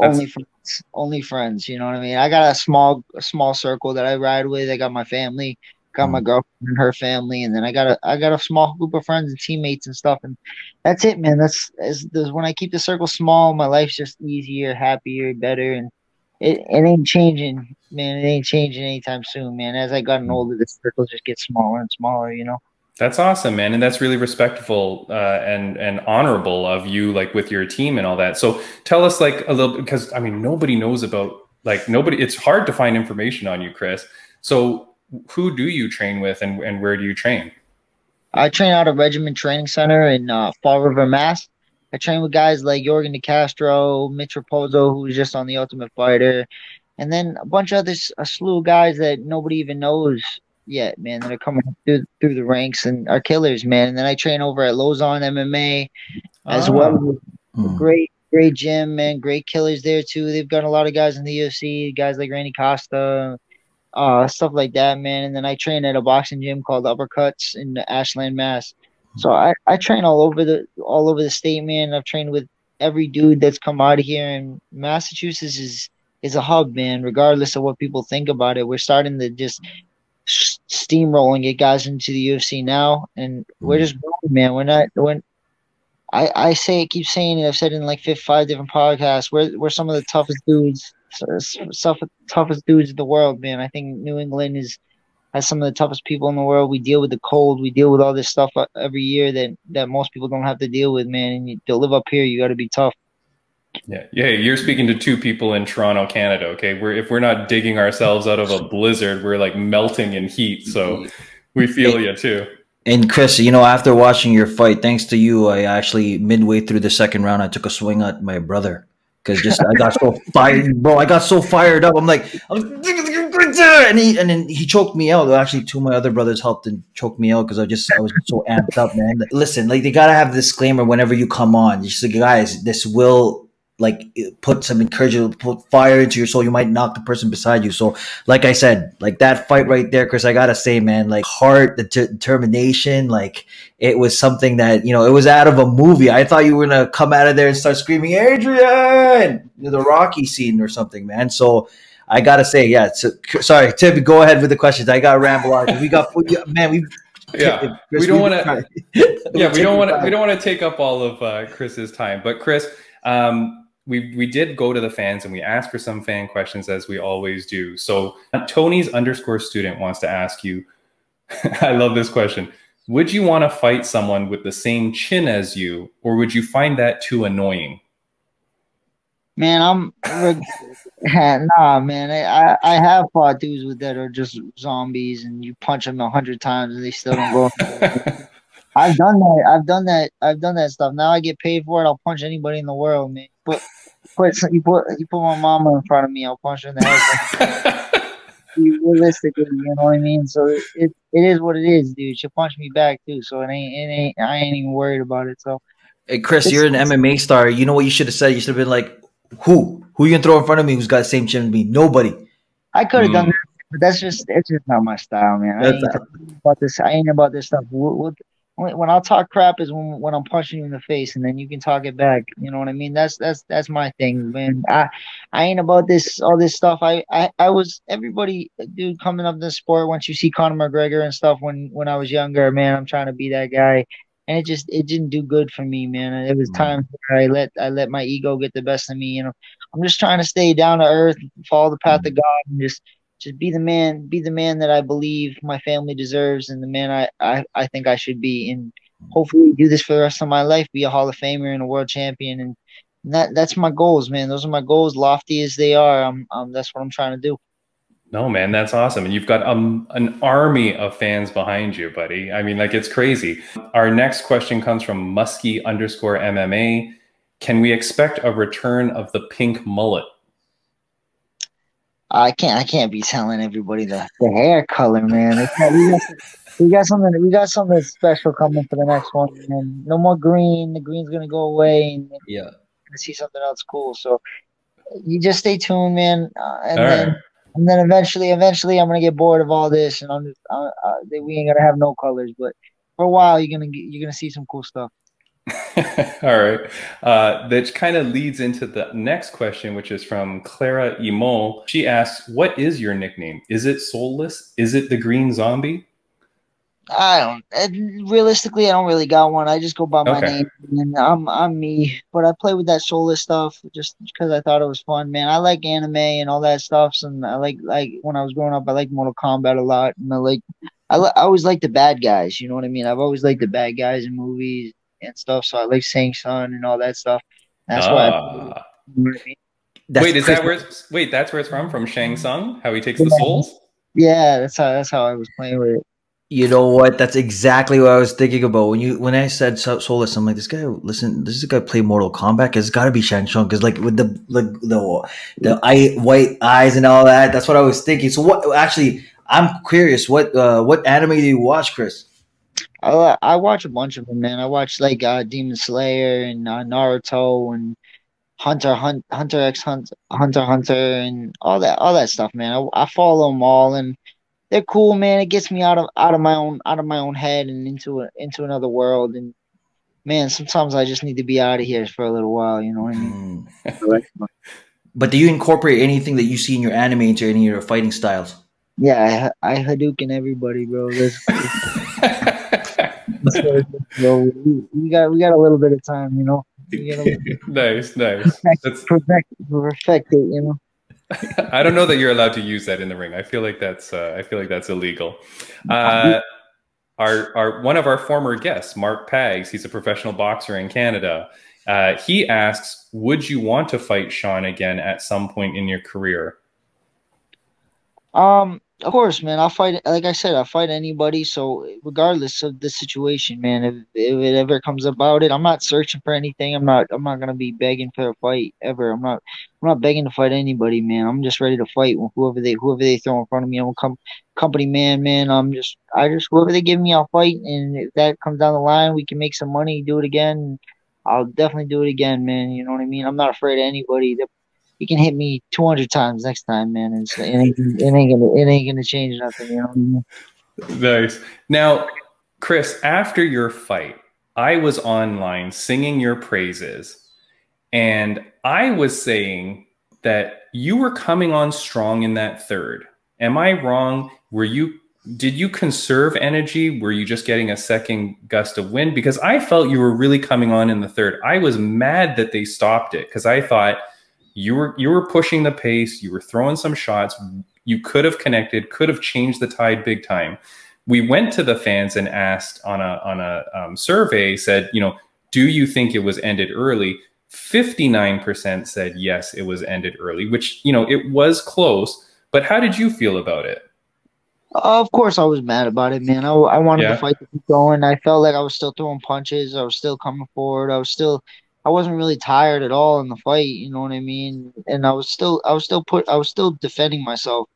only friends. only friends. You know what I mean? I got a small, a small circle that I ride with. I got my family, got my mm. girlfriend and her family, and then I got a, I got a small group of friends and teammates and stuff. And that's it, man. That's, is when I keep the circle small, my life's just easier, happier, better, and it, it ain't changing, man. It ain't changing anytime soon, man. As I gotten mm. older, the circle just gets smaller and smaller. You know. That's awesome, man, and that's really respectful uh, and and honorable of you, like with your team and all that. So tell us, like a little, because I mean, nobody knows about like nobody. It's hard to find information on you, Chris. So who do you train with, and and where do you train? I train out of Regiment Training Center in uh, Fall River, Mass. I train with guys like Jorgen De Castro, Mitch Raposo, who's just on the Ultimate Fighter, and then a bunch of others, a slew of guys that nobody even knows yet, man, that are coming through through the ranks and are killers, man. And then I train over at Lauzon MMA as oh. well. Mm. Great, great gym, man. Great killers there too. They've got a lot of guys in the UFC, guys like Randy Costa, uh, stuff like that, man. And then I train at a boxing gym called Uppercuts in Ashland, Mass. So I, I train all over the all over the state, man. I've trained with every dude that's come out of here, and Massachusetts is is a hub, man. Regardless of what people think about it, we're starting to just steamrolling it guys into the UFC now, and we're mm. just growing, man. We're not when I I say it, keep saying it. I've said it in like five different podcasts. We're we're some of the toughest dudes, some toughest dudes in the world, man. I think New England is has some of the toughest people in the world. We deal with the cold. We deal with all this stuff uh, every year that that most people don't have to deal with, man. And you, to live up here, you got to be tough. Yeah, yeah. You're speaking to two people in Toronto, Canada. Okay, we're if we're not digging ourselves out of a blizzard, we're like melting in heat. So we feel you too. And Chris, you know, after watching your fight, thanks to you, I actually midway through the second round, I took a swing at my brother because just I got so fired, bro. I got so fired up. I'm like, I'm, and he and then he choked me out. Actually, two of my other brothers helped and choked me out because I just I was so amped up, man. Listen, like they gotta have a disclaimer whenever you come on. You just like guys, this will like put some encouragement, put fire into your soul. You might knock the person beside you. So, like I said, like that fight right there, Chris, I gotta say, man, like heart, the t- determination, like it was something that you know, it was out of a movie. I thought you were gonna come out of there and start screaming, Adrian, the Rocky scene or something, man. So. I gotta say, yeah. So, sorry, Tim. Go ahead with the questions. I got to ramble on. We got, man. We yeah, Chris, we don't want to. yeah, we don't want to. We don't want to take up all of uh, Chris's time. But Chris, um, we we did go to the fans and we asked for some fan questions as we always do. So Tony's underscore student wants to ask you. I love this question. Would you want to fight someone with the same chin as you, or would you find that too annoying? Man, I'm nah, man. I I have fought dudes with that are just zombies, and you punch them a hundred times and they still don't go. I've done that. I've done that. I've done that stuff. Now I get paid for it. I'll punch anybody in the world, man. But put you put you put my mama in front of me, I'll punch her in the head. Realistically, you know what I mean. So it, it, is what it is, dude. She'll punch me back too. So it ain't it ain't I ain't even worried about it. So. Hey Chris, you're an MMA star. You know what you should have said? You should have been like, "Who? Who you gonna throw in front of me? Who's got the same chin as me? Nobody." I could have mm. done that, but that's just it's just not my style, man. I ain't about this. I ain't about this stuff. We'll, we'll, when I'll talk crap is when when I'm punching you in the face, and then you can talk it back. You know what I mean? That's that's that's my thing, man. I I ain't about this all this stuff. I I, I was everybody, dude, coming up in the sport. Once you see Conor McGregor and stuff, when when I was younger, man, I'm trying to be that guy, and it just it didn't do good for me, man. It was mm-hmm. times where I let I let my ego get the best of me. You know, I'm just trying to stay down to earth, follow the path of mm-hmm. God, and just just be the man, be the man that I believe my family deserves, and the man I, I, I think I should be. And hopefully, do this for the rest of my life, be a Hall of Famer and a world champion. And that that's my goals, man. Those are my goals, lofty as they are. I'm, um, that's what I'm trying to do. No, man, that's awesome. And you've got um, an army of fans behind you, buddy. I mean, like, it's crazy. Our next question comes from Muskie underscore MMA. Can we expect a return of the pink mullet? I can't I can't be telling everybody the, the hair color, man. we, got, we got something we got something special coming for the next one, and no more green. The green's gonna go away, and yeah, see something else cool. So you just stay tuned, man, uh, and all then. Right. And then eventually, eventually, I'm gonna get bored of all this, and I'm just, uh, uh, we ain't gonna have no colors. But for a while, you're gonna get, you're gonna see some cool stuff. All right. Uh, that kind of leads into the next question, which is from Clara Imol. She asks, What is your nickname? Is it Soulless? Is it the Green Zombie? I don't. uh, Realistically, I don't really got one. I just go by my Okay. name, and I'm I'm me. But I play with that soulless stuff just because I thought it was fun, man. I like anime and all that stuff, and I like like when I was growing up, I liked Mortal Kombat a lot, and I like I, I always like the bad guys. You know what I mean? I've always liked the bad guys in movies and stuff. So I like Shang Tsung and all that stuff. That's why. Ah. you know I mean? Wait, is Chris- that where it's, wait, that's where it's from? From Shang Tsung? How he takes the Yeah. souls? Yeah, that's how that's how I was playing with it. You know what? That's exactly what I was thinking about when you when I said so- soulless. I'm like, this guy. Listen, this is a guy play Mortal Kombat. Cause it's got to be Shang Tsung. Cause like with the like the the eye, white eyes and all that. That's what I was thinking. So what? Actually, I'm curious. What uh what anime do you watch, Chris? I I watch a bunch of them, man. I watch like uh, Demon Slayer and uh, Naruto and Hunter Hunt Hunter X Hunt Hunter Hunter and all that all that stuff, man. I, I follow them all and they're cool, man. It gets me out of out of my own out of my own head and into a, into another world. And man, sometimes I just need to be out of here for a little while. You know what I mean? Hmm. But do you incorporate anything that you see in your anime into any of your fighting styles? Yeah, I, I Hadouken everybody, bro. That's, that's what it is, bro. We, we got we got a little bit of time, you know. We got a little nice, nice. That's, perfect perfect it, you know. I don't know that you're allowed to use that in the ring. I feel like that's uh, I feel like that's illegal. Uh, our our one of our former guests, Mark Pags, he's a professional boxer in Canada. Uh, he asks, "Would you want to fight Sean again at some point in your career?" Um, of course, man. I'll fight. Like I said, I'll fight anybody. So regardless of the situation, man, if if it ever comes about it, I'm not searching for anything. I'm not. I'm not gonna be begging for a fight ever. I'm not. I'm not begging to fight anybody, man. I'm just ready to fight whoever they whoever they throw in front of me. I'm a com- company man, man. I'm just. I just whoever they give me, I'll fight. And if that comes down the line, we can make some money, do it again. I'll definitely do it again, man. You know what I mean? I'm not afraid of anybody. You can hit me 200 times next time, man. It's, it, ain't, it ain't gonna it ain't gonna change nothing. You know I mean? Nice. Now, Chris, after your fight, I was online singing your praises, and I was saying that you were coming on strong in that third. Am I wrong? Were you? Did you conserve energy? Were you just getting a second gust of wind? Because I felt you were really coming on in the third. I was mad that they stopped it because I thought you were you were pushing the pace. You were throwing some shots. You could have connected. Could have changed the tide big time we went to the fans and asked on a on a um, survey said you know do you think it was ended early 59% said yes it was ended early which you know it was close but how did you feel about it of course, I was mad about it, man. I, I wanted Yeah. the fight to keep going. I felt like I was still throwing punches. I was still coming forward. I was still, I wasn't really tired at all in the fight. You know what I mean? And I was still, I was still put, I was still defending myself.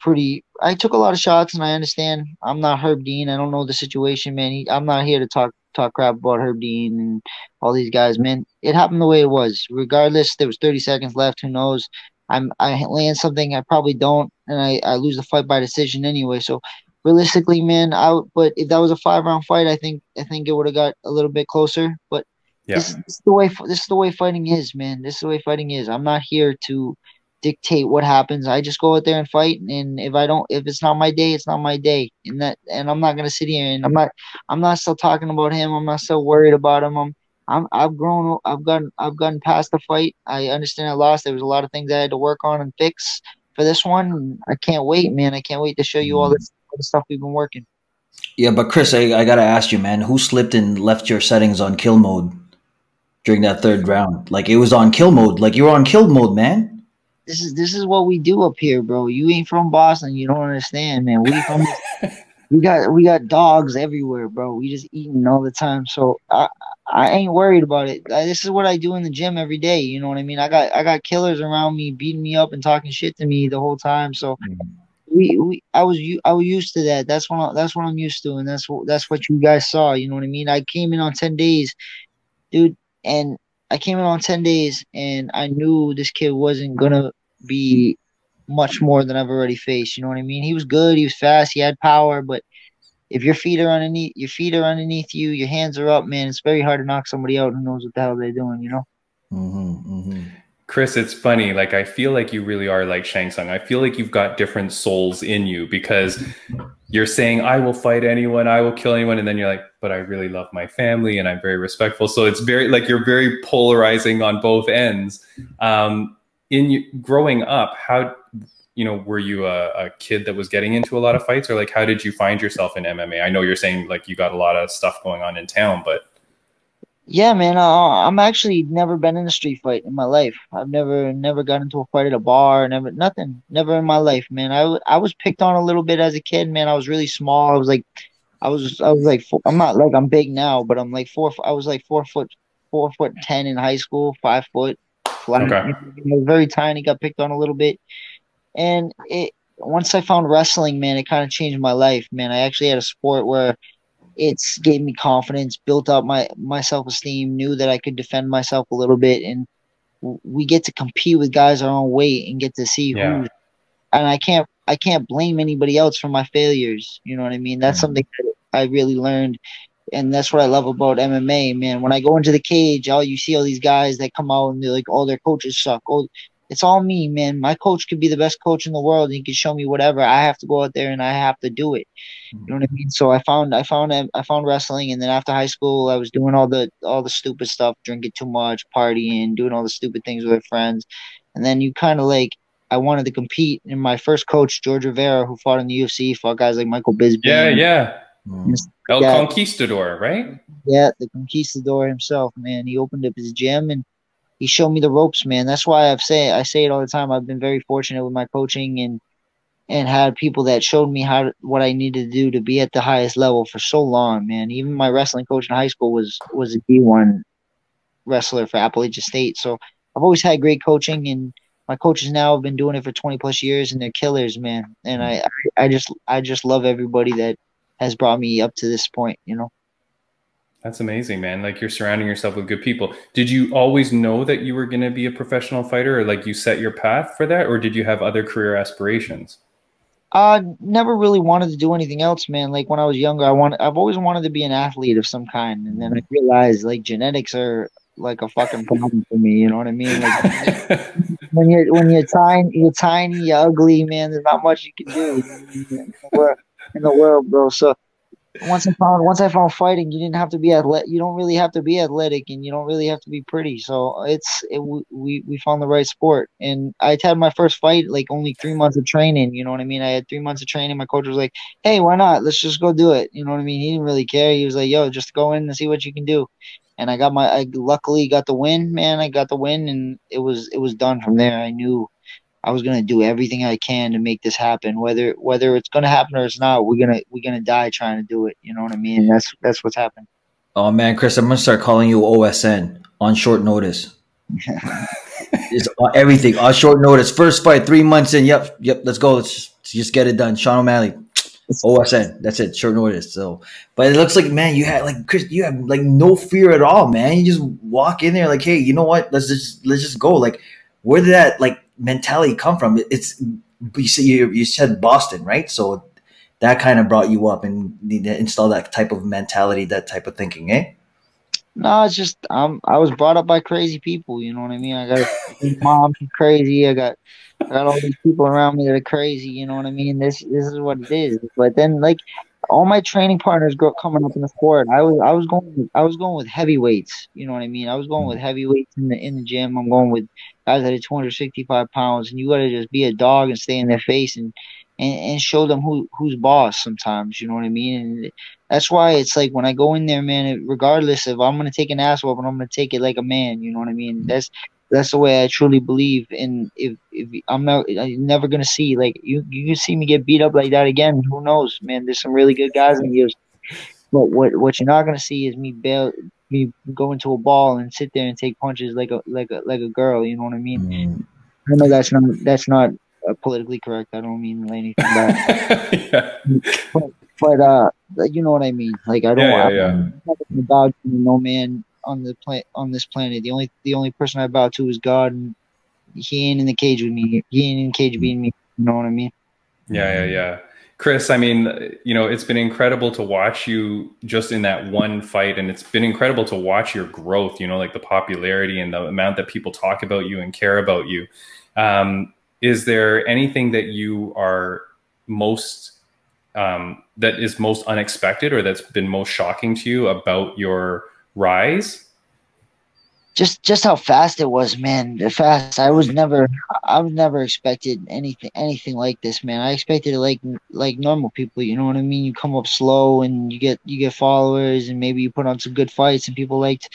Pretty. I took a lot of shots, and I understand. I'm not Herb Dean. I don't know the situation, man. He, I'm not here to talk talk crap about Herb Dean and all these guys, man. It happened the way it was. Regardless, there was 30 seconds left. Who knows? I'm I land something I probably don't, and I, I lose the fight by decision anyway. So realistically, man, I but if that was a five round fight, I think I think it would have got a little bit closer. But yeah this, this is the way this is the way fighting is, man. This is the way fighting is. I'm not here to dictate what happens. I just go out there and fight, and if I don't, if it's not my day, it's not my day, and that and I'm not gonna sit here and I'm not I'm not still talking about him. I'm not still worried about him. I'm I'm I've grown. I've gotten I've gotten past the fight. I understand I lost. There was a lot of things I had to work on and fix for this one. I can't wait, man. I can't wait to show you all mm-hmm. this all the stuff we've been working. Yeah, but Chris, I, I gotta ask you, man, who slipped and left your settings on kill mode during that third round? Like it was on kill mode. Like you were on kill mode, man. This is this is what we do up here, bro. You ain't from Boston. You don't understand, man. We from we got we got dogs everywhere, bro. We just eating all the time. So I I ain't worried about it. I, this is what I do in the gym every day. You know what I mean? I got I got killers around me beating me up and talking shit to me the whole time. So mm. we, we I was u- I was used to that. That's what I, that's what I'm used to, and that's what that's what you guys saw. You know what I mean? I came in on ten days, dude, and I came in on ten days, and I knew this kid wasn't gonna be much more than I've already faced. You know what I mean? He was good. He was fast. He had power, but if your feet are underneath your feet are underneath you, your hands are up, man, it's very hard to knock somebody out who knows what the hell they're doing, you know? Mm-hmm, mm-hmm. Chris, it's funny. Like I feel like you really are like Shang Tsung. I feel like you've got different souls in you because you're saying I will fight anyone, I will kill anyone, and then you're like, but I really love my family and I'm very respectful. So it's very like you're very polarizing on both ends. Um, in growing up, how you know were you a, a kid that was getting into a lot of fights, or like how did you find yourself in MMA? I know you're saying like you got a lot of stuff going on in town, but Yeah, man. Uh, I'm actually never been in a street fight in my life. I've never never got into a fight at a bar. Never nothing. Never in my life, man. I, I was picked on a little bit as a kid, man. I was really small. I was like, I was I was like four, I'm not like I'm big now, but I'm like four. I was like four foot four foot ten in high school, five foot. Flat. Okay. I was very tiny. Got picked on a little bit, and it once I found wrestling, man, it kind of changed my life, man. I actually had a sport where it's gave me confidence, built up my my self esteem, knew that I could defend myself a little bit, and we get to compete with guys our own weight and get to see Yeah. who. And I can't I can't blame anybody else for my failures. You know what I mean? That's Mhm. something that I really learned, and that's what I love about MMA, man. When I go into the cage, all you see all these guys that come out and they're like, "Oh, their coaches suck." Oh, it's all me, man. My coach could be the best coach in the world. and He can show me whatever. I have to go out there and I have to do it. You know what I mean? So I found I found I found wrestling, and then after high school, I was doing all the all the stupid stuff, drinking too much, partying, doing all the stupid things with friends, and then you kind of like I wanted to compete. And my first coach, George Rivera, who fought in the UFC, fought guys like Michael Bisping. yeah, yeah. Mm. El Yeah. Conquistador, right? Yeah, the conquistador himself, man. He opened up his gym and he showed me the ropes, man. That's why I've say I say it all the time. I've been very fortunate with my coaching and and had people that showed me how to, what I needed to do to be at the highest level for so long, man. Even my wrestling coach in high school was was a D one wrestler for Appalachian State. So I've always had great coaching and my coaches now have been doing it for 20 plus years and they're killers, man. And I I just I just love everybody that has brought me up to this point, you know. That's amazing, man. Like you're surrounding yourself with good people. Did you always know that you were going to be a professional fighter or like you set your path for that or did you have other career aspirations? Uh, never really wanted to do anything else, man. Like when I was younger, I want I've always wanted to be an athlete of some kind, and then I realized like genetics are like a fucking problem for me. You know what I mean? Like when you're when you're tiny, you're tiny, you're ugly, man. There's not much you can do in the world, in the world bro. So once I found once I found fighting, you didn't have to be athletic. You don't really have to be athletic, and you don't really have to be pretty. So it's it, we we found the right sport. And I had my first fight like only three months of training. You know what I mean? I had three months of training. My coach was like, "Hey, why not? Let's just go do it." You know what I mean? He didn't really care. He was like, "Yo, just go in and see what you can do." And I got my I luckily got the win, man. I got the win, and it was it was done from there. I knew I was gonna do everything I can to make this happen. Whether whether it's gonna happen or it's not, we're gonna we're gonna die trying to do it. You know what I mean? That's that's what's happened. Oh man, Chris, I'm gonna start calling you OSN on short notice. it's uh, everything on short notice. First fight, three months in. Yep, yep. Let's go. Let's just, let's just get it done. Sean O'Malley, OSN. That's it. Short notice. So, but it looks like man, you had like Chris, you have like no fear at all, man. You just walk in there like, hey, you know what? Let's just let's just go. Like, where did that like mentality come from? It's you said you, you said Boston, right? So that kind of brought you up and install that type of mentality, that type of thinking, eh? No, it's just um I was brought up by crazy people. You know what I mean? I got a mom crazy. I got I got all these people around me that are crazy. You know what I mean? This this is what it is. But then like all my training partners grow coming up in the sport. I was I was going I was going with heavyweights. You know what I mean? I was going with mm. heavyweights in the in the gym. I'm going with guys that are 265 pounds, and you got to just be a dog and stay in their face and, and and show them who who's boss. Sometimes you know what I mean. And that's why it's like when I go in there, man. it- Regardless if I'm gonna take an ass whooping, I'm gonna take it like a man. You know what I mean? Mm. That's that's the way I truly believe. And if if I'm not, I'm never gonna see like you you can see me get beat up like that again. Who knows, man? There's some really good guys in the UFC. But what what you're not gonna see is me bail me go into a ball and sit there and take punches like a like a like a girl. You know what I mean? Mm. I know that's not that's not uh, politically correct. I don't mean anything bad, yeah. but uh, you know what I mean. Like I don't. Yeah, yeah, yeah. I'm not gonna no man on the planet on this planet. The only the only person I bow to is God, and He ain't in the cage with me. He ain't in the cage beating me. You know what I mean? Yeah, yeah, yeah. Chris, I mean, you know, it's been incredible to watch you just in that one fight, and it's been incredible to watch your growth. You know, like the popularity and the amount that people talk about you and care about you. Um, is there anything that you are most um, that is most unexpected or that's been most shocking to you about your rise? just just how fast it was, man. The fast. I was never, I was never expected anything anything like this, man. I expected like like normal people. You know what I mean? You come up slow and you get you get followers, and maybe you put on some good fights, and people liked.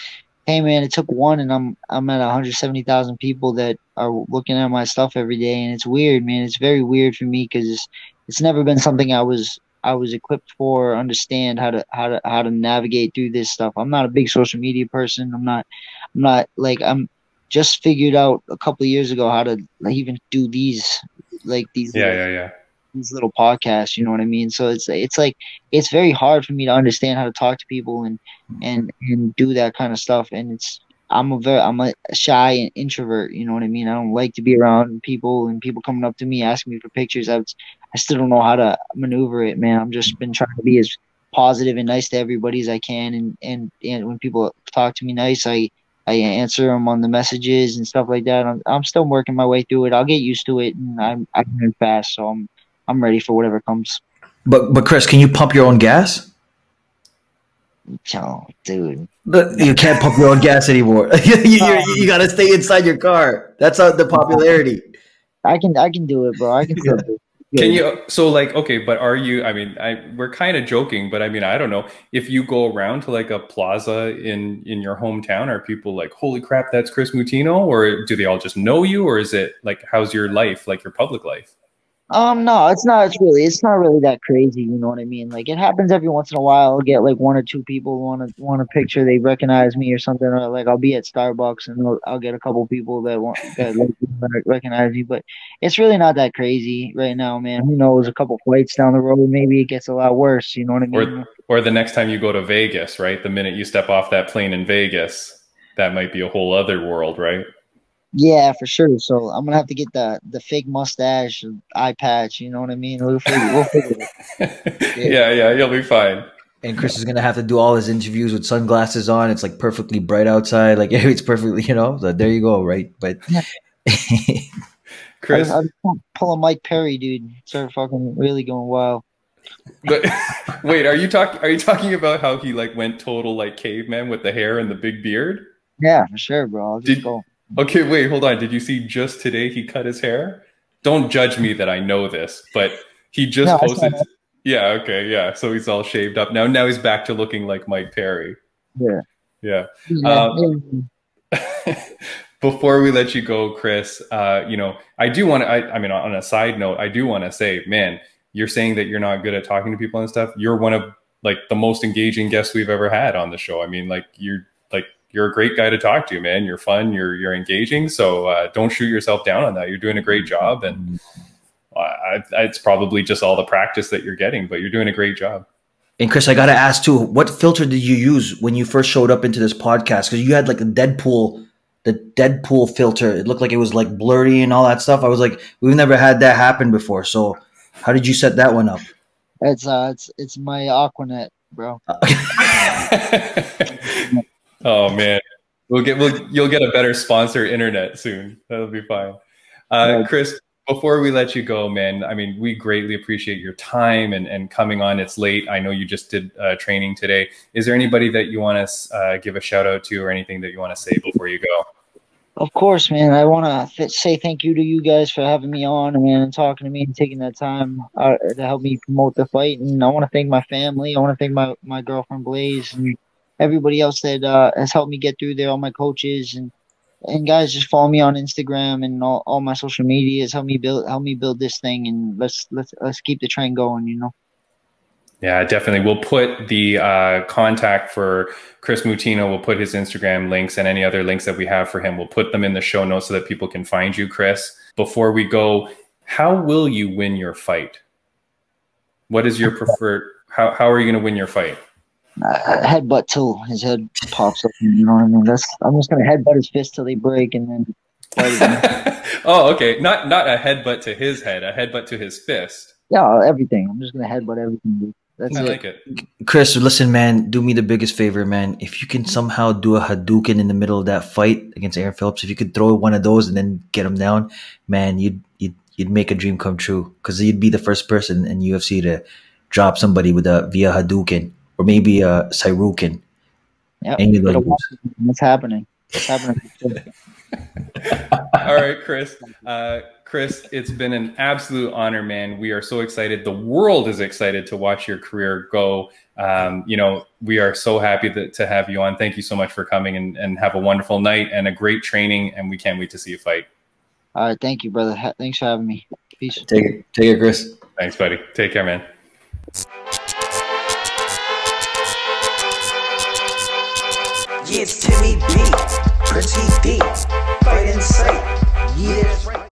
Hey man, it took one, and I'm I'm at 170,000 people that are looking at my stuff every day, and it's weird, man. It's very weird for me because it's, it's never been something I was I was equipped for, understand how to how to how to navigate through this stuff. I'm not a big social media person. I'm not I'm not like I'm just figured out a couple of years ago how to like, even do these like these Yeah, little, yeah, yeah. these little podcasts, you know what I mean? So it's it's like it's very hard for me to understand how to talk to people and and and do that kind of stuff and it's I'm a very I'm a shy and introvert, you know what I mean? I don't like to be around people and people coming up to me asking me for pictures. I I still don't know how to maneuver it, man. I've just been trying to be as positive and nice to everybody as I can and and and when people talk to me nice, I I answer them on the messages and stuff like that. I'm I'm still working my way through it. I'll get used to it and I'm I learn fast, so I'm I'm ready for whatever comes. But but Chris, can you pump your own gas? Oh, dude. But You can't pump your own gas anymore. you, you, you got to stay inside your car. That's how the popularity. I can I can do it, bro. I can do it. Can you? So, like, okay, but are you? I mean, I we're kind of joking, but I mean, I don't know if you go around to like a plaza in in your hometown, are people like, "Holy crap, that's Chris Moutinho," or do they all just know you, or is it like, how's your life, like your public life? Um, no, it's not. It's really, it's not really that crazy. You know what I mean? Like it happens every once in a while. I'll get like one or two people want to want a picture. They recognize me or something. Or like I'll be at Starbucks and I'll, I'll get a couple people that want that like, recognize me. But it's really not that crazy right now, man. Who knows? A couple flights down the road, maybe it gets a lot worse. You know what I mean? Or or the next time you go to Vegas, right? The minute you step off that plane in Vegas, that might be a whole other world, right? Yeah, for sure. So I'm gonna have to get the the fake mustache, eye patch. You know what I mean? We'll figure, we'll figure it. yeah, yeah, you'll be fine. And Chris is gonna have to do all his interviews with sunglasses on. It's like perfectly bright outside. Like it's perfectly, you know. So there you go, right? But Chris, I, I'm pulling Mike Perry, dude. Start fucking really going wild. but wait, are you talking? Are you talking about how he like went total like caveman with the hair and the big beard? Yeah, for sure, bro. I'll just Did- go. Okay, wait, hold on. Did you see just today he cut his hair? Don't judge me that I know this, but he just No, posted. Yeah, okay, yeah. So he's all shaved up now. Now he's back to looking like Mike Perry. Yeah. Yeah. Um. Before we let you go, Chris, uh, you know, I do want to. I, I mean, on a side note, I do want to say, man, you're saying that you're not good at talking to people and stuff. You're one of like the most engaging guests we've ever had on the show. I mean, like you're you're a great guy to talk to, man. You're fun. You're you're engaging. So uh, don't shoot yourself down on that. You're doing a great job, and I, I, it's probably just all the practice that you're getting, but you're doing a great job. and Chris, I gotta ask too, what filter did you use when you first showed up into this podcast? Because you had like the Deadpool, the Deadpool filter. It looked like it was like blurry and all that stuff. I was like, we've never had that happen before. So how did you set that one up? It's uh, it's it's my Aquanet, bro. oh man, we'll get we'll you'll get a better sponsor internet soon. That'll be fine. Uh. Chris, before we let you go, man, I mean, we greatly appreciate your time and, and coming on. It's late. I know you just did uh, training today. Is there anybody that you want to uh, give a shout out to or anything that you want to say before you go? Of course, man. I want to th- say thank you to you guys for having me on, man, and talking to me and taking that time uh, to help me promote the fight. And I want to thank my family. I want to thank my, my girlfriend Blaze and everybody else that uh, has helped me get through there. All my coaches and and guys, just follow me on Instagram and all, all my social medias. Help me build help me build this thing, and let's let's let's keep the train going. You know. Yeah, definitely. We'll put the uh, contact for Chris Moutinho. We'll put his Instagram links and any other links that we have for him. We'll put them in the show notes so that people can find you, Chris. Before we go, how will you win your fight? What is your preferred? How, how are you going to win your fight? Uh, headbutt till his head pops up. You know what I mean? That's I'm just gonna headbutt his fist till they break, and then oh, okay. Not not a headbutt to his head, a headbutt to his fist. Yeah, everything. I'm just gonna headbutt everything. Dude. That's I it. like it. Chris, listen, man, do me the biggest favor, man. If you can somehow do a Hadouken in the middle of that fight against Aaron Phillips, if you could throw one of those and then get him down, man, you'd you'd you'd make a dream come true. Because you'd be the first person in UFC to drop somebody with a via Hadouken or maybe a Shoryuken. Yeah, And you'd Gotta lose. watch it. It's happening. It's happening. All right, Chris. Uh, Chris, it's been an absolute honor, man. We are so excited. The world is excited to watch your career go. Um, you know, we are so happy that, to have you on. Thank you so much for coming and, and have a wonderful night and a great training. And we can't wait to see you fight. All right, thank you, brother. Thanks for having me. Peace. Take it, take it, Chris. Thanks, buddy. Take care, man. Yeah, it's Timmy B, Pretty D, Fight Insight. Yeah.